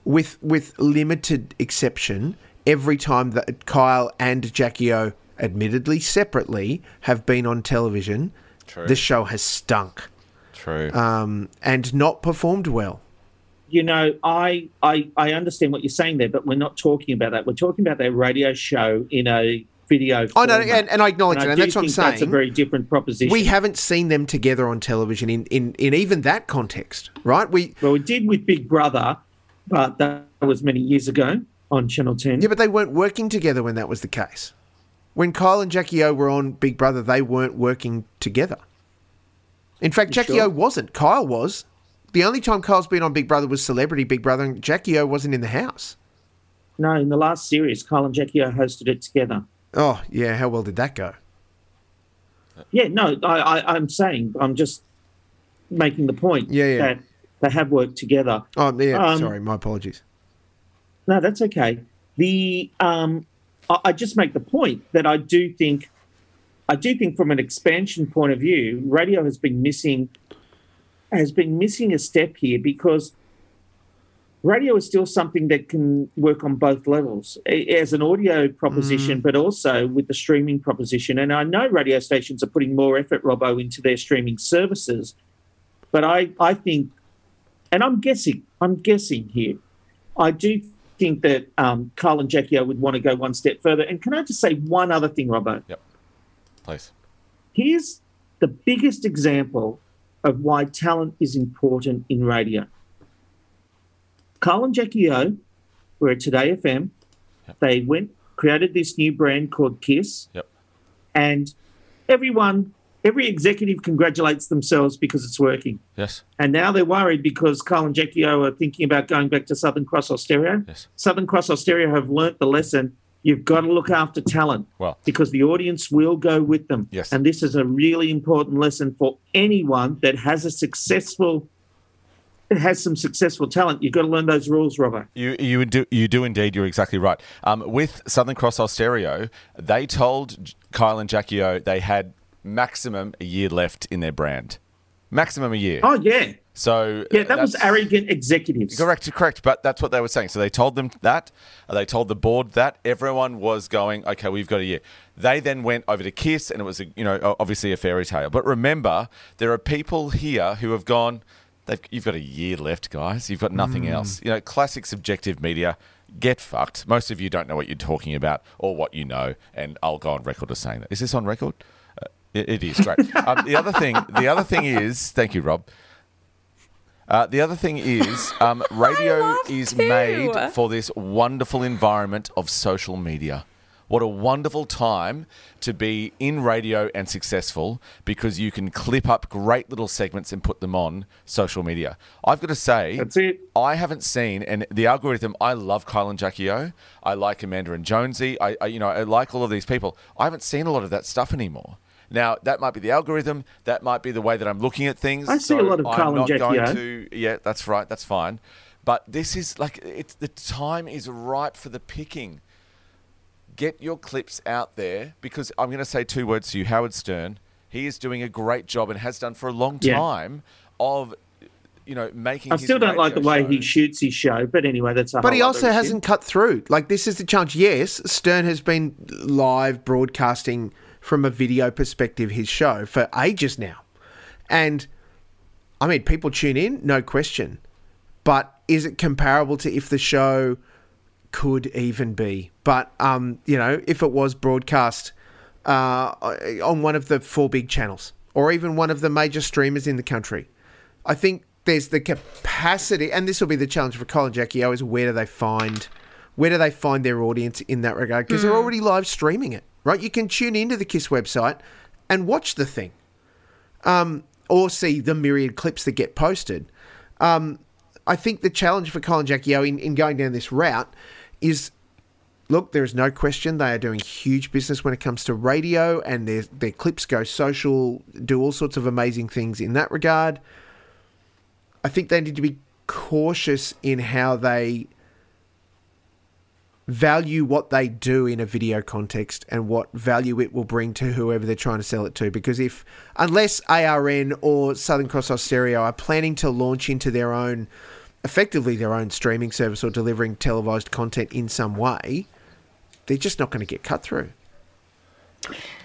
with with limited exception, every time that Kyle and Jackie O, admittedly separately, have been on television, True. the show has stunk True. um, and not performed well. You know, I, I I understand what you're saying there, but we're not talking about that. We're talking about their radio show in a video. I know, and, and I acknowledge and do that's what I'm think That's a very different proposition. We haven't seen them together on television in, in, in even that context, right? We well, we did with Big Brother, but that was many years ago on Channel Ten. yeah, but they weren't working together when that was the case. When Kyle and Jackie O were on Big Brother, they weren't working together. In fact, Jackie sure? O wasn't. Kyle was. The only time Kyle's been on Big Brother was Celebrity Big Brother, and Jackie O wasn't in the house. No, in the last series, Kyle and Jackie O hosted it together. Oh, yeah, how well did that go? Yeah, no, I, I, I'm saying, I'm just making the point Yeah, yeah. that they have worked together. Oh, yeah, Um, sorry, my apologies. No, that's okay. The um, I, I just make the point that I do think, I do think from an expansion point of view, radio has been missing, has been missing a step here because radio is still something that can work on both levels as an audio proposition, mm. but also with the streaming proposition. And I know radio stations are putting more effort, Robbo, into their streaming services. But I, I think, and I'm guessing, I'm guessing here, I do think that um, Kyle and Jackie O would want to go one step further. And can I just say one other thing, Robbo? Yep. Please. Here's the biggest example of why talent is important in radio. Kyle and Jackie O were at Today FM. Yep. They went, created this new brand called KIIS. Yep. And everyone, every executive congratulates themselves because it's working. Yes. And now they're worried because Kyle and Jackie O are thinking about going back to Southern Cross Austereo. Yes. Southern Cross Austereo have learnt the lesson. You've got to look after talent well, because the audience will go with them. Yes. And this is a really important lesson for anyone that has a successful has some successful talent, you've got to learn those rules, Robert. You you do you do indeed. You're exactly right. Um, with Southern Cross Austereo, they told Kyle and Jackie O they had maximum a year left in their brand, maximum a year. Oh yeah. So yeah, that was arrogant executives. Correct, correct. But that's what they were saying. So they told them that. They told the board that everyone was going. Okay, we've got a year. They then went over to KIIS, and it was a, you know obviously a fairy tale. But remember, there are people here who have gone you've got a year left, guys. You've got nothing mm. else. You know, classic subjective media. Get fucked. Most of you don't know what you're talking about or what you know, and I'll go on record as saying that. Is this on record? It, it is great. *laughs* um, the other thing, the other thing is, thank you, Rob. Uh, the other thing is, um, *laughs* radio is too. made for this wonderful environment of social media. What a wonderful time to be in radio and successful because you can clip up great little segments and put them on social media. I've got to say, That's it. I haven't seen, and the algorithm, I love Kyle and Jackie O. I like Amanda and Jonesy. I, I, you know, I like all of these people. I haven't seen a lot of that stuff anymore. Now that might be the algorithm. That might be the way that I'm looking at things. I see so a lot of Kyle and Jackie O. To, yeah, that's right. That's fine. But this is like it's the time is ripe for the picking get your clips out there because I'm going to say two words to you Howard Stern. He is doing a great job and has done for a long time yeah. of you know, making. I still don't like the way show. he shoots his show, but anyway, that's. but he also hasn't cut through. Like this is the challenge. Yes, Stern has been live broadcasting from a video perspective his show for ages now, and I mean, people tune in, no question. But is it comparable to if the show could even be. But um, you know, if it was broadcast uh, on one of the four big channels, or even one of the major streamers in the country, I think there's the capacity, and this will be the challenge for Kyle and Jackie O, is where do they find where do they find their audience in that regard? Because mm. they're hmm. already live streaming it, right? You can tune into the KIIS website and watch the thing, um, or see the myriad clips that get posted. Um, I think the challenge for Kyle and Jackie O in, in going down this route is look, there is no question they are doing huge business when it comes to radio, and their their clips go social, do all sorts of amazing things in that regard. I think they need to be cautious in how they value what they do in a video context and what value it will bring to whoever they're trying to sell it to. Because if, unless ARN or Southern Cross Austereo are planning to launch into their own effectively their own streaming service or delivering televised content in some way, they're just not going to get cut through.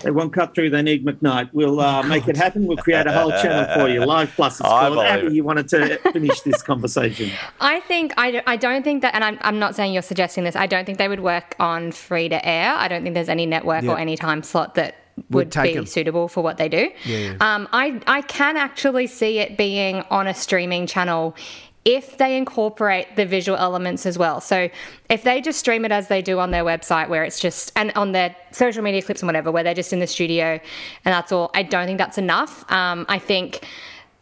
They won't cut through. They need McKnight. We'll uh, make it happen. We'll create a whole channel for you. *laughs* Live Plus. It's called. Abby, you wanted to finish this *laughs* conversation. I think I, I don't think that, and I'm, I'm not saying you're suggesting this. I don't think they would work on free to air. I don't think there's any network or any time slot that would, would be them. suitable for what they do. Yeah, yeah. Um, I I can actually see it being on a streaming channel if they incorporate the visual elements as well. So if they just stream it as they do on their website, where it's just, and on their social media clips and whatever, where they're just in the studio and that's all, I don't think that's enough. Um, I think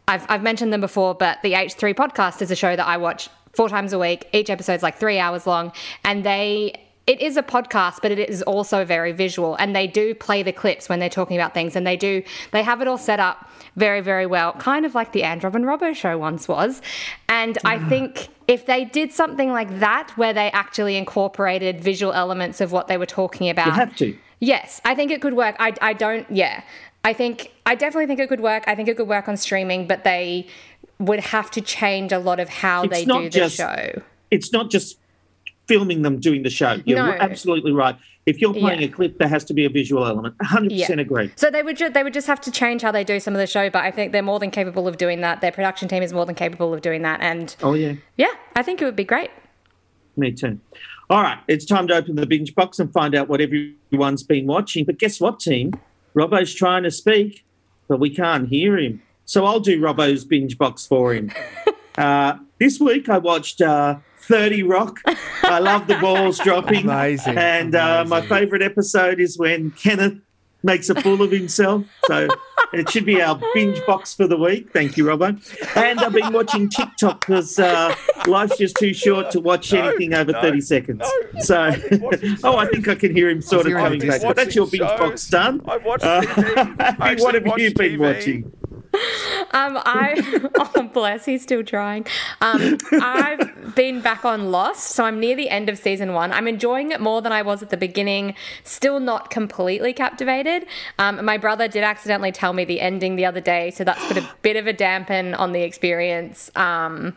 I've, I've mentioned them before, but the H3 podcast is a show that I watch four times a week. Each episode's like three hours long, and they it is a podcast, but it is also very visual. And they do play the clips when they're talking about things, and they do they have it all set up very, very well, kind of like the Androb and Robbo show once was. And I *sighs* think if they did something like that, where they actually incorporated visual elements of what they were talking about, you have to. Yes, I think it could work. I, I don't. Yeah, I think I definitely think it could work. I think it could work on streaming, but they would have to change a lot of how it's they do the show it's not just filming them doing the show. You're No. absolutely right. If you're playing Yeah. a clip, there has to be a visual element. 100% agree. So they would ju- they would just have to change how they do some of the show, but I think they're more than capable of doing that. Their production team is more than capable of doing that, and Oh, yeah. yeah, I think it would be great. Me too. All right, it's time to open the binge box and find out what everyone's been watching. But guess what, team? Robbo's trying to speak, but we can't hear him. So I'll do Robbo's binge box for him. *laughs* uh, this week I watched uh, 30 Rock. I love the balls *laughs* dropping. Amazing, And uh, my favourite episode is when Kenneth makes a fool of himself. So it should be our binge box for the week. Thank you, Robbo. And I've been watching TikTok because uh, life's just too short to watch anything over 30 seconds. *laughs* so, oh, I think I can hear him sort of coming back. But that's your binge Watching box done. I've watched Uh, TV. *laughs* I what have you been TV. watching? Um, I *laughs* oh bless, he's still trying. Um, I've been back on Lost, so I'm near the end of season one. I'm enjoying it more than I was at the beginning. Still not completely captivated. Um, my brother did accidentally tell me the ending the other day, so that's put a bit of a dampen on the experience. Um,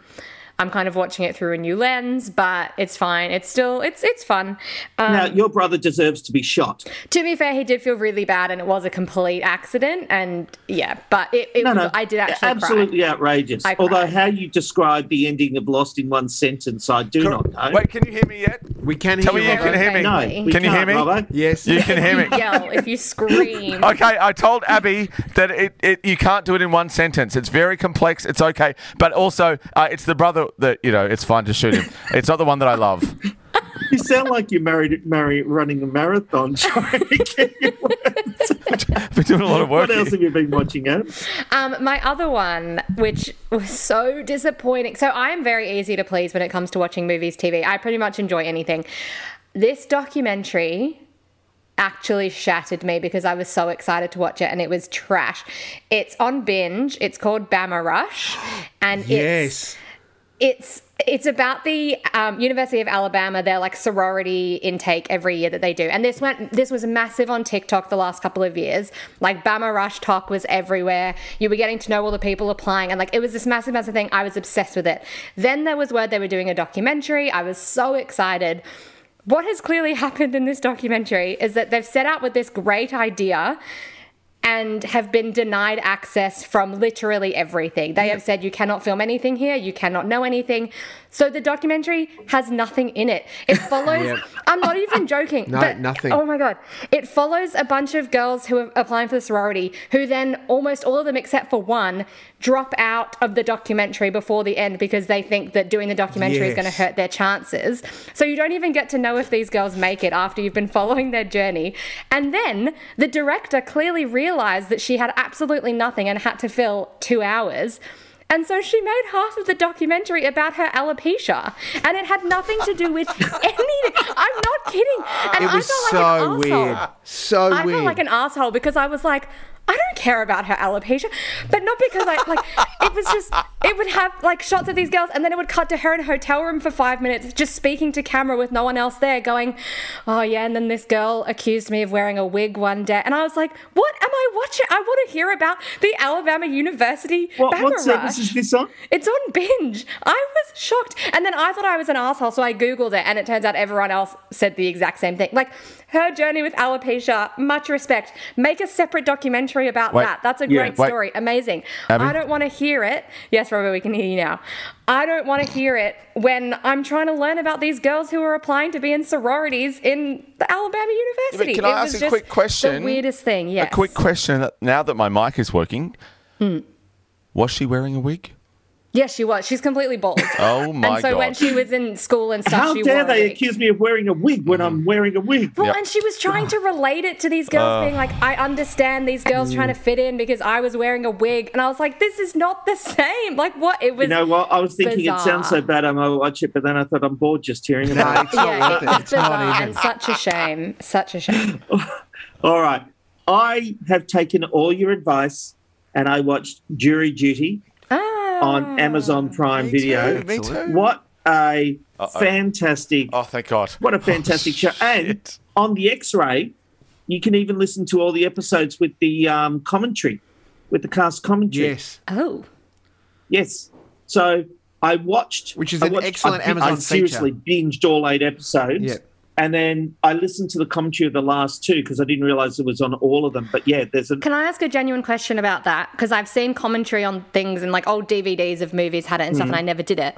I'm kind of watching it through a new lens, but it's fine. It's still it's it's fun. Um, Now, your brother deserves to be shot. to be fair, he did feel really bad, and it was a complete accident. And yeah, but it, it No, was, no, I did actually cry. absolutely outrageous. I Although, cried. how you describe the ending of Lost in one sentence, I do not know. Wait, can you hear me yet? We can hear Tell me you, you can hear me. no, we Can you hear me? Robbo. Yes. You can hear me. *laughs* yell, if you scream. Okay, I told Abby that it, it you can't do it in one sentence. It's very complex. It's okay, but also uh, it's the brother that you know. It's fine to shoot him. It's not the one that I love. You sound like you're married, married running a marathon trying to get your words. I've been doing a lot of work. What else here. have you been watching, Adam? Um, my other one, which was so disappointing. So I am very easy to please when it comes to watching movies, TV. I pretty much enjoy anything. This documentary actually shattered me because I was so excited to watch it and it was trash. It's on binge. It's called Bama Rush, and Yes. it's it's it's about the um, University of Alabama. Their like sorority intake every year that they do, and this went this was massive on TikTok the last couple of years. Like Bama Rush talk was everywhere. You were getting to know all the people applying, and like it was this massive, massive thing. I was obsessed with it. Then there was word they were doing a documentary. I was so excited. What has clearly *laughs* happened in this documentary is that they've set out with this great idea and have been denied access from literally everything. They have said you cannot film anything here, you cannot know anything. So the documentary has nothing in it. It *laughs* follows Yep. I'm not even joking. No, but, nothing. Oh my god. It follows a bunch of girls who are applying for the sorority who then almost all of them except for one drop out of the documentary before the end because they think that doing the documentary is going to hurt their chances. So you don't even get to know if these girls make it after you've been following their journey. And then the director clearly realized that she had absolutely nothing and had to fill two hours. And so she made half of the documentary about her alopecia, and it had nothing to do with *laughs* anything. I'm not kidding. And It I was felt so like an arsehole. weird. So I weird. felt like an asshole because I was like, I don't care about her alopecia, but not because I like. It was just it would have like shots of these girls, and then it would cut to her in a hotel room for five minutes, just speaking to camera with no one else there, going, "Oh yeah." And then this girl accused me of wearing a wig one day, and I was like, "What am I watching? I want to hear about the Alabama University What, Bama what service is this on? It's on binge. I was shocked. And then I thought I was an asshole, so I Googled it, and it turns out everyone else said the exact same thing. Like, her journey with alopecia, much respect. Make a separate documentary about Wait. that. That's a Yeah. great Wait. story. Amazing. Abby? I don't want to hear it. Yes, Robert, we can hear you now. I don't want to hear it when I'm trying to learn about these girls who are applying to be in sororities in the Alabama University. can I it ask a quick question? The weirdest thing, yes. A quick question. Now that my mic is working, Hmm. was she wearing a wig? Yes, she was. She's completely bald. *laughs* Oh my and so god! when she was in school and stuff, How she dare wore a they wig. accuse me of wearing a wig when I'm mm-hmm. wearing a wig? Well, Yep. and she was trying to relate it to these girls uh. being like, I understand these girls trying to fit in because I was wearing a wig. And I was like, this is not the same. Like, what? It was. You know what? I was thinking it sounds so bad I might watch it, but then I thought I'm bored just hearing about it. it's yeah, worth it it. It's not bizarre even. and such a shame. Such a shame. *laughs* All right. I have taken all your advice and I watched Jury Duty. On Amazon Prime Video. Me too. What a fantastic Oh, thank God! What a fantastic *laughs* show. And on the X ray, you can even listen to all the episodes with the um, commentary, with the cast commentary. Yes. Oh. Yes. So I watched, Which is I an watched- excellent I, Amazon I seriously binged all eight episodes. Yeah. And then I listened to the commentary of the last two because I didn't realize it was on all of them. But yeah, there's a Can I ask a genuine question about that? Because I've seen commentary on things and like old DVDs of movies had it and stuff, Mm. and I never did it.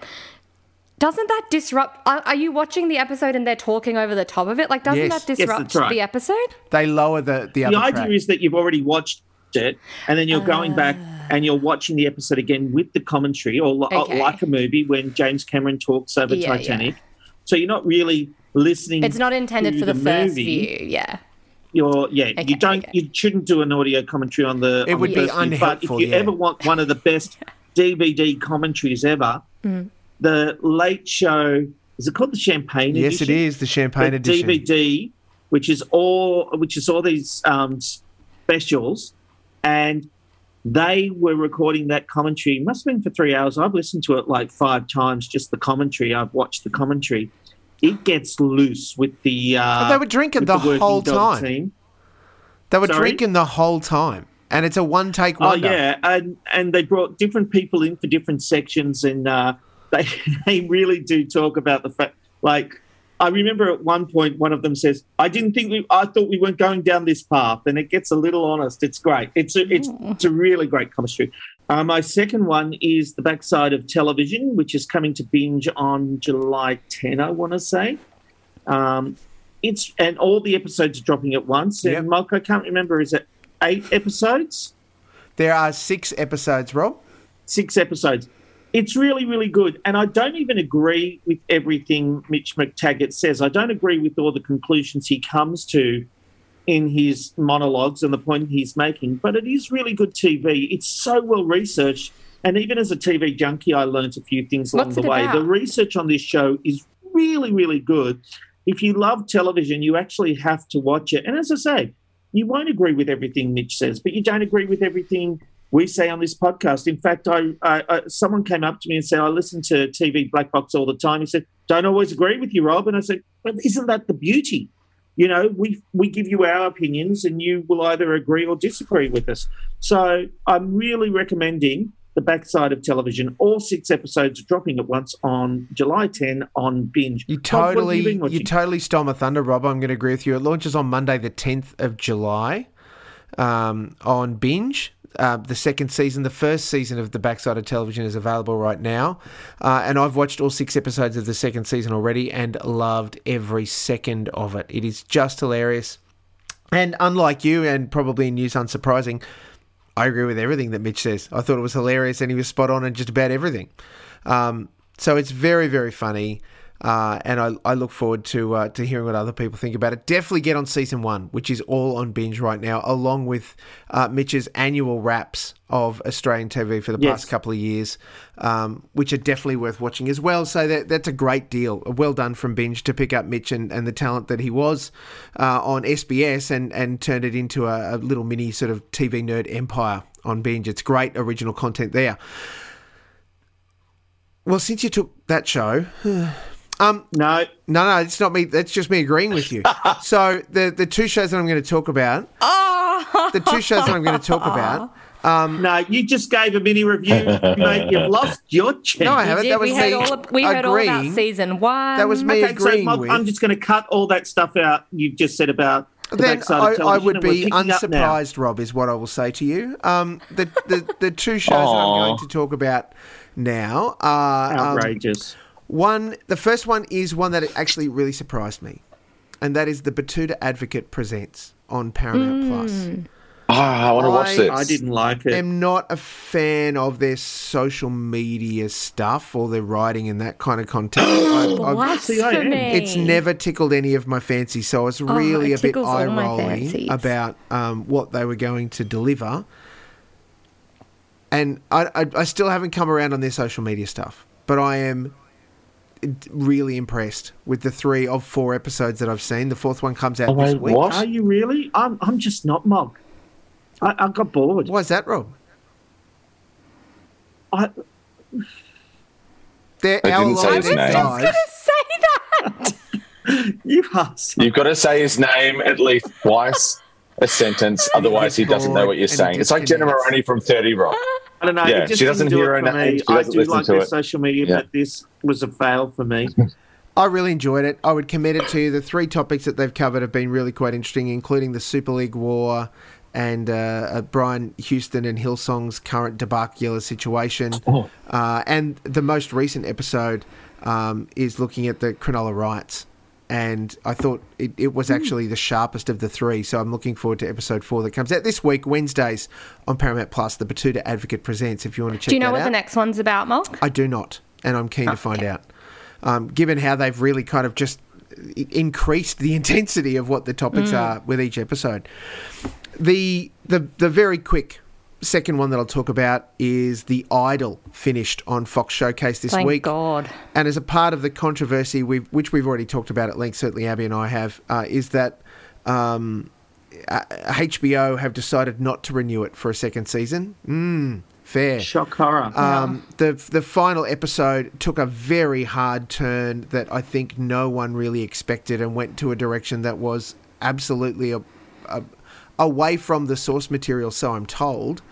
Doesn't that disrupt? Are, are you watching the episode and they're talking over the top of it? Like, doesn't Yes. that disrupt that's right. the episode? They lower the the other the idea track. is that you've already watched it and then you're going back and you're watching the episode again with the commentary or Okay. like a movie when James Cameron talks over Yeah, Titanic. So you're not really listening. It's not intended to for the, first movie. view. Yeah. You're yeah. Okay, you don't. okay. You shouldn't do an audio commentary on the. It on would the be first view, But if you yeah. ever want one of the best *laughs* DVD commentaries ever, Mm. the Late Show is it called the Champagne? yes, it edition? is the champagne the edition. DVD, which is all which is all these um, specials, and they were recording that commentary. It must have been for three hours. I've listened to it like five times, just the commentary. I've watched the commentary. It gets loose with the. Uh, they were drinking with the whole time. Team. They were Sorry? drinking the whole time, and it's a one take Oh wonder. yeah, and and they brought different people in for different sections, and uh, *laughs* they they really do talk about the fact. Like I remember at one point, one of them says, "I didn't think we, I thought we weren't going down this path," and it gets a little honest. It's great. It's a, it's it's a really great chemistry. Uh, my second one is the backside of television, which is coming to binge on July 10. I want to say. Um, it's and all the episodes are dropping at once. And Yep. Mark, I can't remember. Is it eight episodes? There are six episodes, Rob. six episodes. It's really, really good. And I don't even agree with everything Mitch McTaggart says. I don't agree with all the conclusions he comes to in his monologues and the point he's making, but it is really good TV. It's so well researched. And even as a TV junkie, I learned a few things along What's the way. about? The research on this show is really, really good. If you love television, you actually have to watch it. And as I say, you won't agree with everything Mitch says, but you don't agree with everything we say on this podcast. In fact, I, I, I someone came up to me and said, "I listen to TV Black Box all the time." He said, "Don't always agree with you, Rob." And I said, "But isn't that the beauty? You know, we we give you our opinions, and you will either agree or disagree with us." So I'm really recommending the backside of television. All six episodes are dropping at once on July 10 on binge. You Rob, what have totally, you you, totally stole my thunder, Rob. I'm going to agree with you. It launches on Monday, the 10th of July, um, on Binge. Uh, the second season, the first season of the Backside of Television is available right now, uh, and I've watched all six episodes of the second season already and loved every second of it. It is just hilarious, and unlike you, and probably in news unsurprising, I agree with everything that Mitch says. I thought it was hilarious, and he was spot on in just about everything. Um, so it's very, very funny, uh, and I, I look forward to uh, to hearing what other people think about it. Definitely get on season one, which is all on binge right now, along with uh, Mitch's annual wraps of Australian TV for the Yes. past couple of years, um, which are definitely worth watching as well. So that that's a great deal. Well done from binge to pick up Mitch and, and the talent that he was uh, on SBS and and turned it into a, a little mini sort of TV nerd empire on binge. It's great original content there. Well, since you took that show, *sighs* um, no, no, no, it's not me. That's just me agreeing with you. *laughs* so the the two shows that I'm going to talk about, the two shows that I'm going to talk about. Um, no, you just gave a mini review, mate. You've lost your chance. No, I haven't. That was we heard me all of, we heard all about season one. That was me Okay, so agreeing Mark, with. I'm just going to cut all that stuff out you've just said about the then backside I, of I would be picking up now. unsurprised, Rob, is what I will say to you. Um, the, the the two shows that I'm going to talk about now are um, Outrageous. One, the first one is one that actually really surprised me, and that is the Betoota Advocate presents on Paramount Plus. Ah, I want to watch this. I didn't like it. I am not a fan of their social media stuff or their writing in that kind of context. *gasps* I've- I've- it's never tickled any of my fancy, so I was really it a bit eye rolling about um, what they were going to deliver. And I, I, I still haven't come around on their social media stuff, but I am really impressed with the three of four episodes that I've seen. The fourth one comes out Oh, this wait, week. what? Are you really? I'm, I'm just not Mog. I, I got bored. Why is that, Rob? I, They're I our didn't say his long name. guys. say that. *laughs* you asked. You've got to say his name at least twice a sentence, *laughs* otherwise he doesn't know what you're saying. It's like Jenna disconnects. Maroney from 30 Rock. I don't know. Yeah, just she doesn't do hear it her for name, me. she I doesn't do like to their it. social media, Yeah. but this was a fail for me. *laughs* I really enjoyed it. I would commit it to you. The three topics that they've covered have been really quite interesting, including the Super League war and uh, uh, Brian Houston and Hillsong's current debacular situation. *laughs* Oh. Uh, and the most recent episode um, is looking at the Cronulla riots. And I thought it, it was actually the sharpest of the three. So I'm looking forward to episode four that comes out this week, Wednesdays on Paramount Plus. The Betoota Advocate presents. If you want to check Do you know what out. the next one's about, Mark? I do not, and I'm keen to find out. Um, given how they've really kind of just increased the *laughs* intensity of what the topics Mm. are with each episode. The the the very quick second one that I'll talk about is the Idol finished on Fox Showcase this Thank week. God. And as a part of the controversy, we've, which we've already talked about at length, certainly Abby and I have, uh, is that um, uh, HBO have decided not to renew it for a second season. Mm, fair. Shock horror. Um, the the final episode took a very hard turn that I think no one really expected and went to a direction that was absolutely a, a, away from the source material. So I'm told.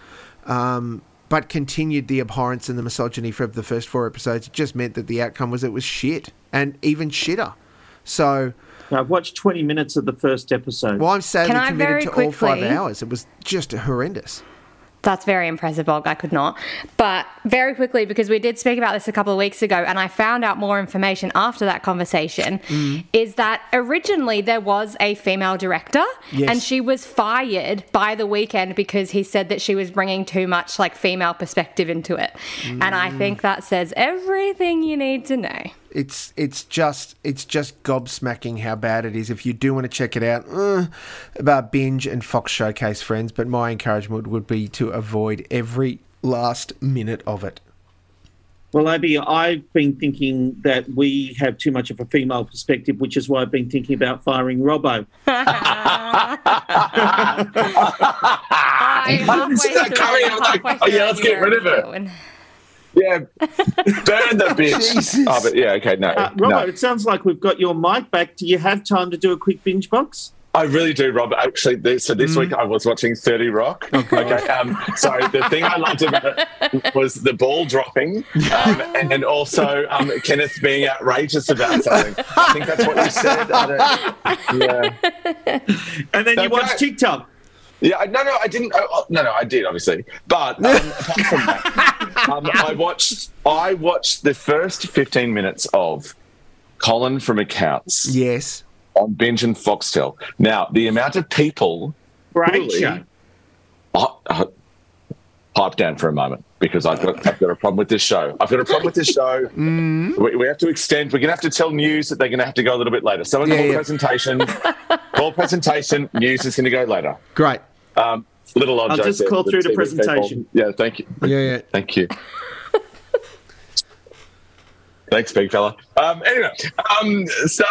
Um, but continued the abhorrence and the misogyny for the first four episodes. It just meant that the outcome was it was shit and even shitter. So, I've watched 20 minutes of the first episode. well, I'm sadly Can I committed very to all five hours. It was just horrendous. That's very impressive, Bog. I could not. But very quickly, because we did speak about this a couple of weeks ago, and I found out more information after that conversation, Mm. is that originally there was a female director, Yes. and she was fired by the Weeknd because he said that she was bringing too much like female perspective into it. And I Mm. think that says everything you need to know. It's it's just it's just gobsmacking how bad it is. If you do want to check it out, uh, about binge and Fox Showcase friends. But my encouragement would be to avoid every last minute of it. Well, Abby, I've been thinking that we have too much of a female perspective, which is why I've been thinking about firing Robbo. *laughs* *laughs* I halfway see that through- coming, I was like, halfway oh, yeah, let's get rid of it. Was going. Yeah, burn the bitch. *laughs* Jesus. Oh, but yeah, okay, no, Uh, Robbo, no. it sounds like we've got your mic back. Do you have time to do a quick binge box? I really do, Rob. Actually, this, so this week I was watching Thirty Rock. okay, um, so the thing I loved about it was the ball dropping, um, *laughs* and also um, Kenneth being outrageous about something. I think that's what you said. I don't, *laughs* yeah. And then you Okay. watch TikTok. Yeah, I- no, no, I didn't. Oh, oh, no, no, I did obviously, but um, *laughs* apart from that, um, I watched. I watched the first fifteen minutes of Colin from Accounts Yes. on Binge and Foxtel. Now, the amount of people Great Really? show. uh, pipe down for a moment because I've got I've got a problem with this show. I've got a problem with this show. *laughs* We, we have to extend. We're going to have to tell news that they're going to have to go a little bit later. Someone Yeah, call yeah. presentation. call presentation. News is going to go later. Great. Um, little odd I'll joke just there call through the TV people. presentation. Yeah, thank you. Yeah, yeah. Thank you. *laughs* Thanks, big fella. Um, anyway, um, so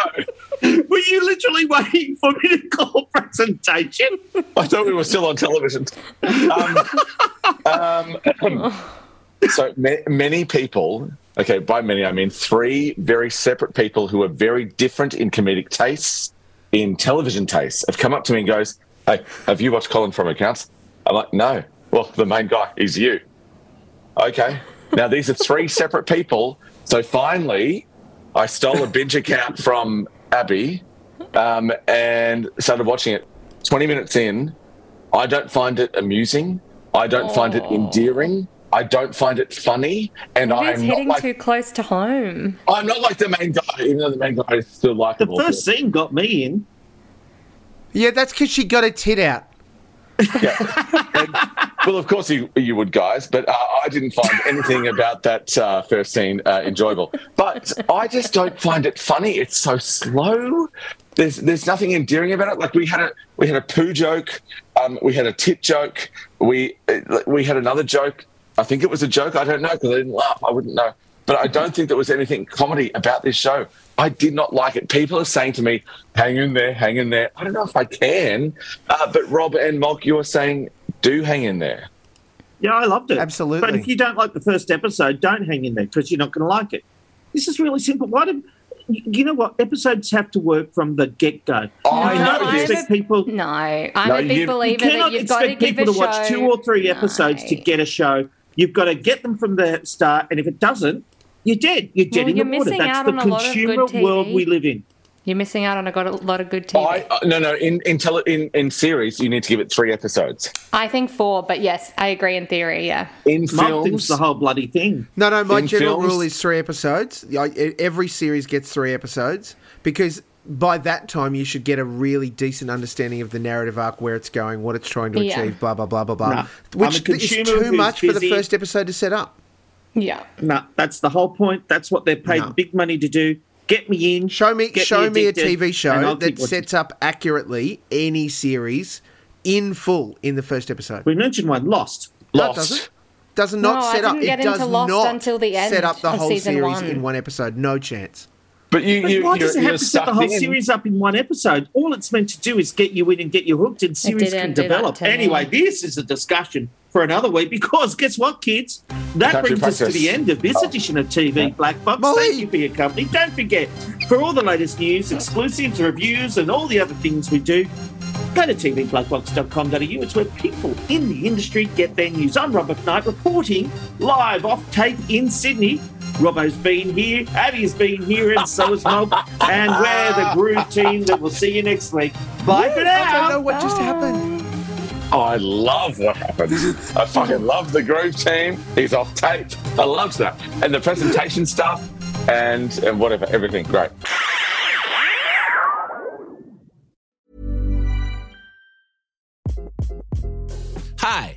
Were you literally waiting for me to call presentation? I thought we were still on television. Um, um, *clears throat* so ma- many people, okay, by many I mean three very separate people who are very different in comedic tastes, in television tastes, have come up to me and goes, "Hey, have you watched Colin from Accounts?" I'm like, "No." Well, the main guy is you. Okay. Now these are three *laughs* separate people. So finally, I stole a binge account from Abby um, and started watching it. 20 minutes in, I don't find it amusing. I don't find it endearing. I don't find it funny. And It is I'm not, hitting like, too close to home. I'm not like the main guy, even though the main guy is still like The first scene got me in. Yeah, that's because she got a tit out. And- well, of course you, you would, guys, but uh, I didn't find anything about that uh, first scene uh, enjoyable. But I just don't find it funny. It's so slow. There's there's nothing endearing about it. Like we had a we had a poo joke, um, we had a tit joke, we we had another joke. I think it was a joke. I don't know because I didn't laugh. I wouldn't know. But I don't think there was anything comedy about this show. I did not like it. People are saying to me, "Hang in there, hang in there." I don't know if I can, uh, but Rob and Mock, you were saying, "Do hang in there." Yeah, I loved it. Absolutely. But if you don't like the first episode, don't hang in there because you're not going to like it. This is really simple. Why do you know what episodes have to work from the get go? I you know cannot this. expect people. No, I'm No, a big you- You believer cannot that you've got to expect give people a to watch two or three episodes to get a show You've got to get them from the start, and if it doesn't, you're dead. You're dead Well, in you're the water. That's the on a lot of consumer world we live in. You're missing out on a, got a lot of good TV. I, uh, no, no. In in, tele, in in series, you need to give it three episodes. I think four, but yes, I agree in theory. Yeah. In films, the whole bloody thing. No, no. My In general films- rule is three episodes. Like, e- Every series gets three episodes because by that time you should get a really decent understanding of the narrative arc, where it's going, what it's trying to Yeah. achieve, blah blah blah blah blah. No. Which is too who's much for the first episode to set up. Yeah. No, that's the whole point. That's what they're paid No. big money to do. Get me in. Show me, show me a TV show that sets up accurately any series in full in the first episode. We mentioned one, Lost. No, it Lost. doesn't. Does not No, I set up. didn't It get into does Lost not until the end set up the whole series one. in one episode. No chance. But you, But you why you're, does it have to set the whole in. series up in one episode? All it's meant to do is get you in and get you hooked, and series can develop. to me. Anyway, this is a discussion for another week because guess what, kids? That Country brings us to the end of this oh. edition of TV Black Box. Molly. Thank you for your company. Don't forget, for all the latest news, exclusives, reviews, and all the other things we do, go to tvblackbox.com.au. It's where people in the industry get their news. I'm Robert Knight reporting live off tape in Sydney. Robbo's been here, Abby's been here, and so is Mob. And we're the Groove team that will see you next week. Bye for now. I don't know now. what just happened. Oh, I love what happened. I fucking love the Groove team. He's off tape. I love that. And the presentation stuff and, and whatever, everything. Great. Hi,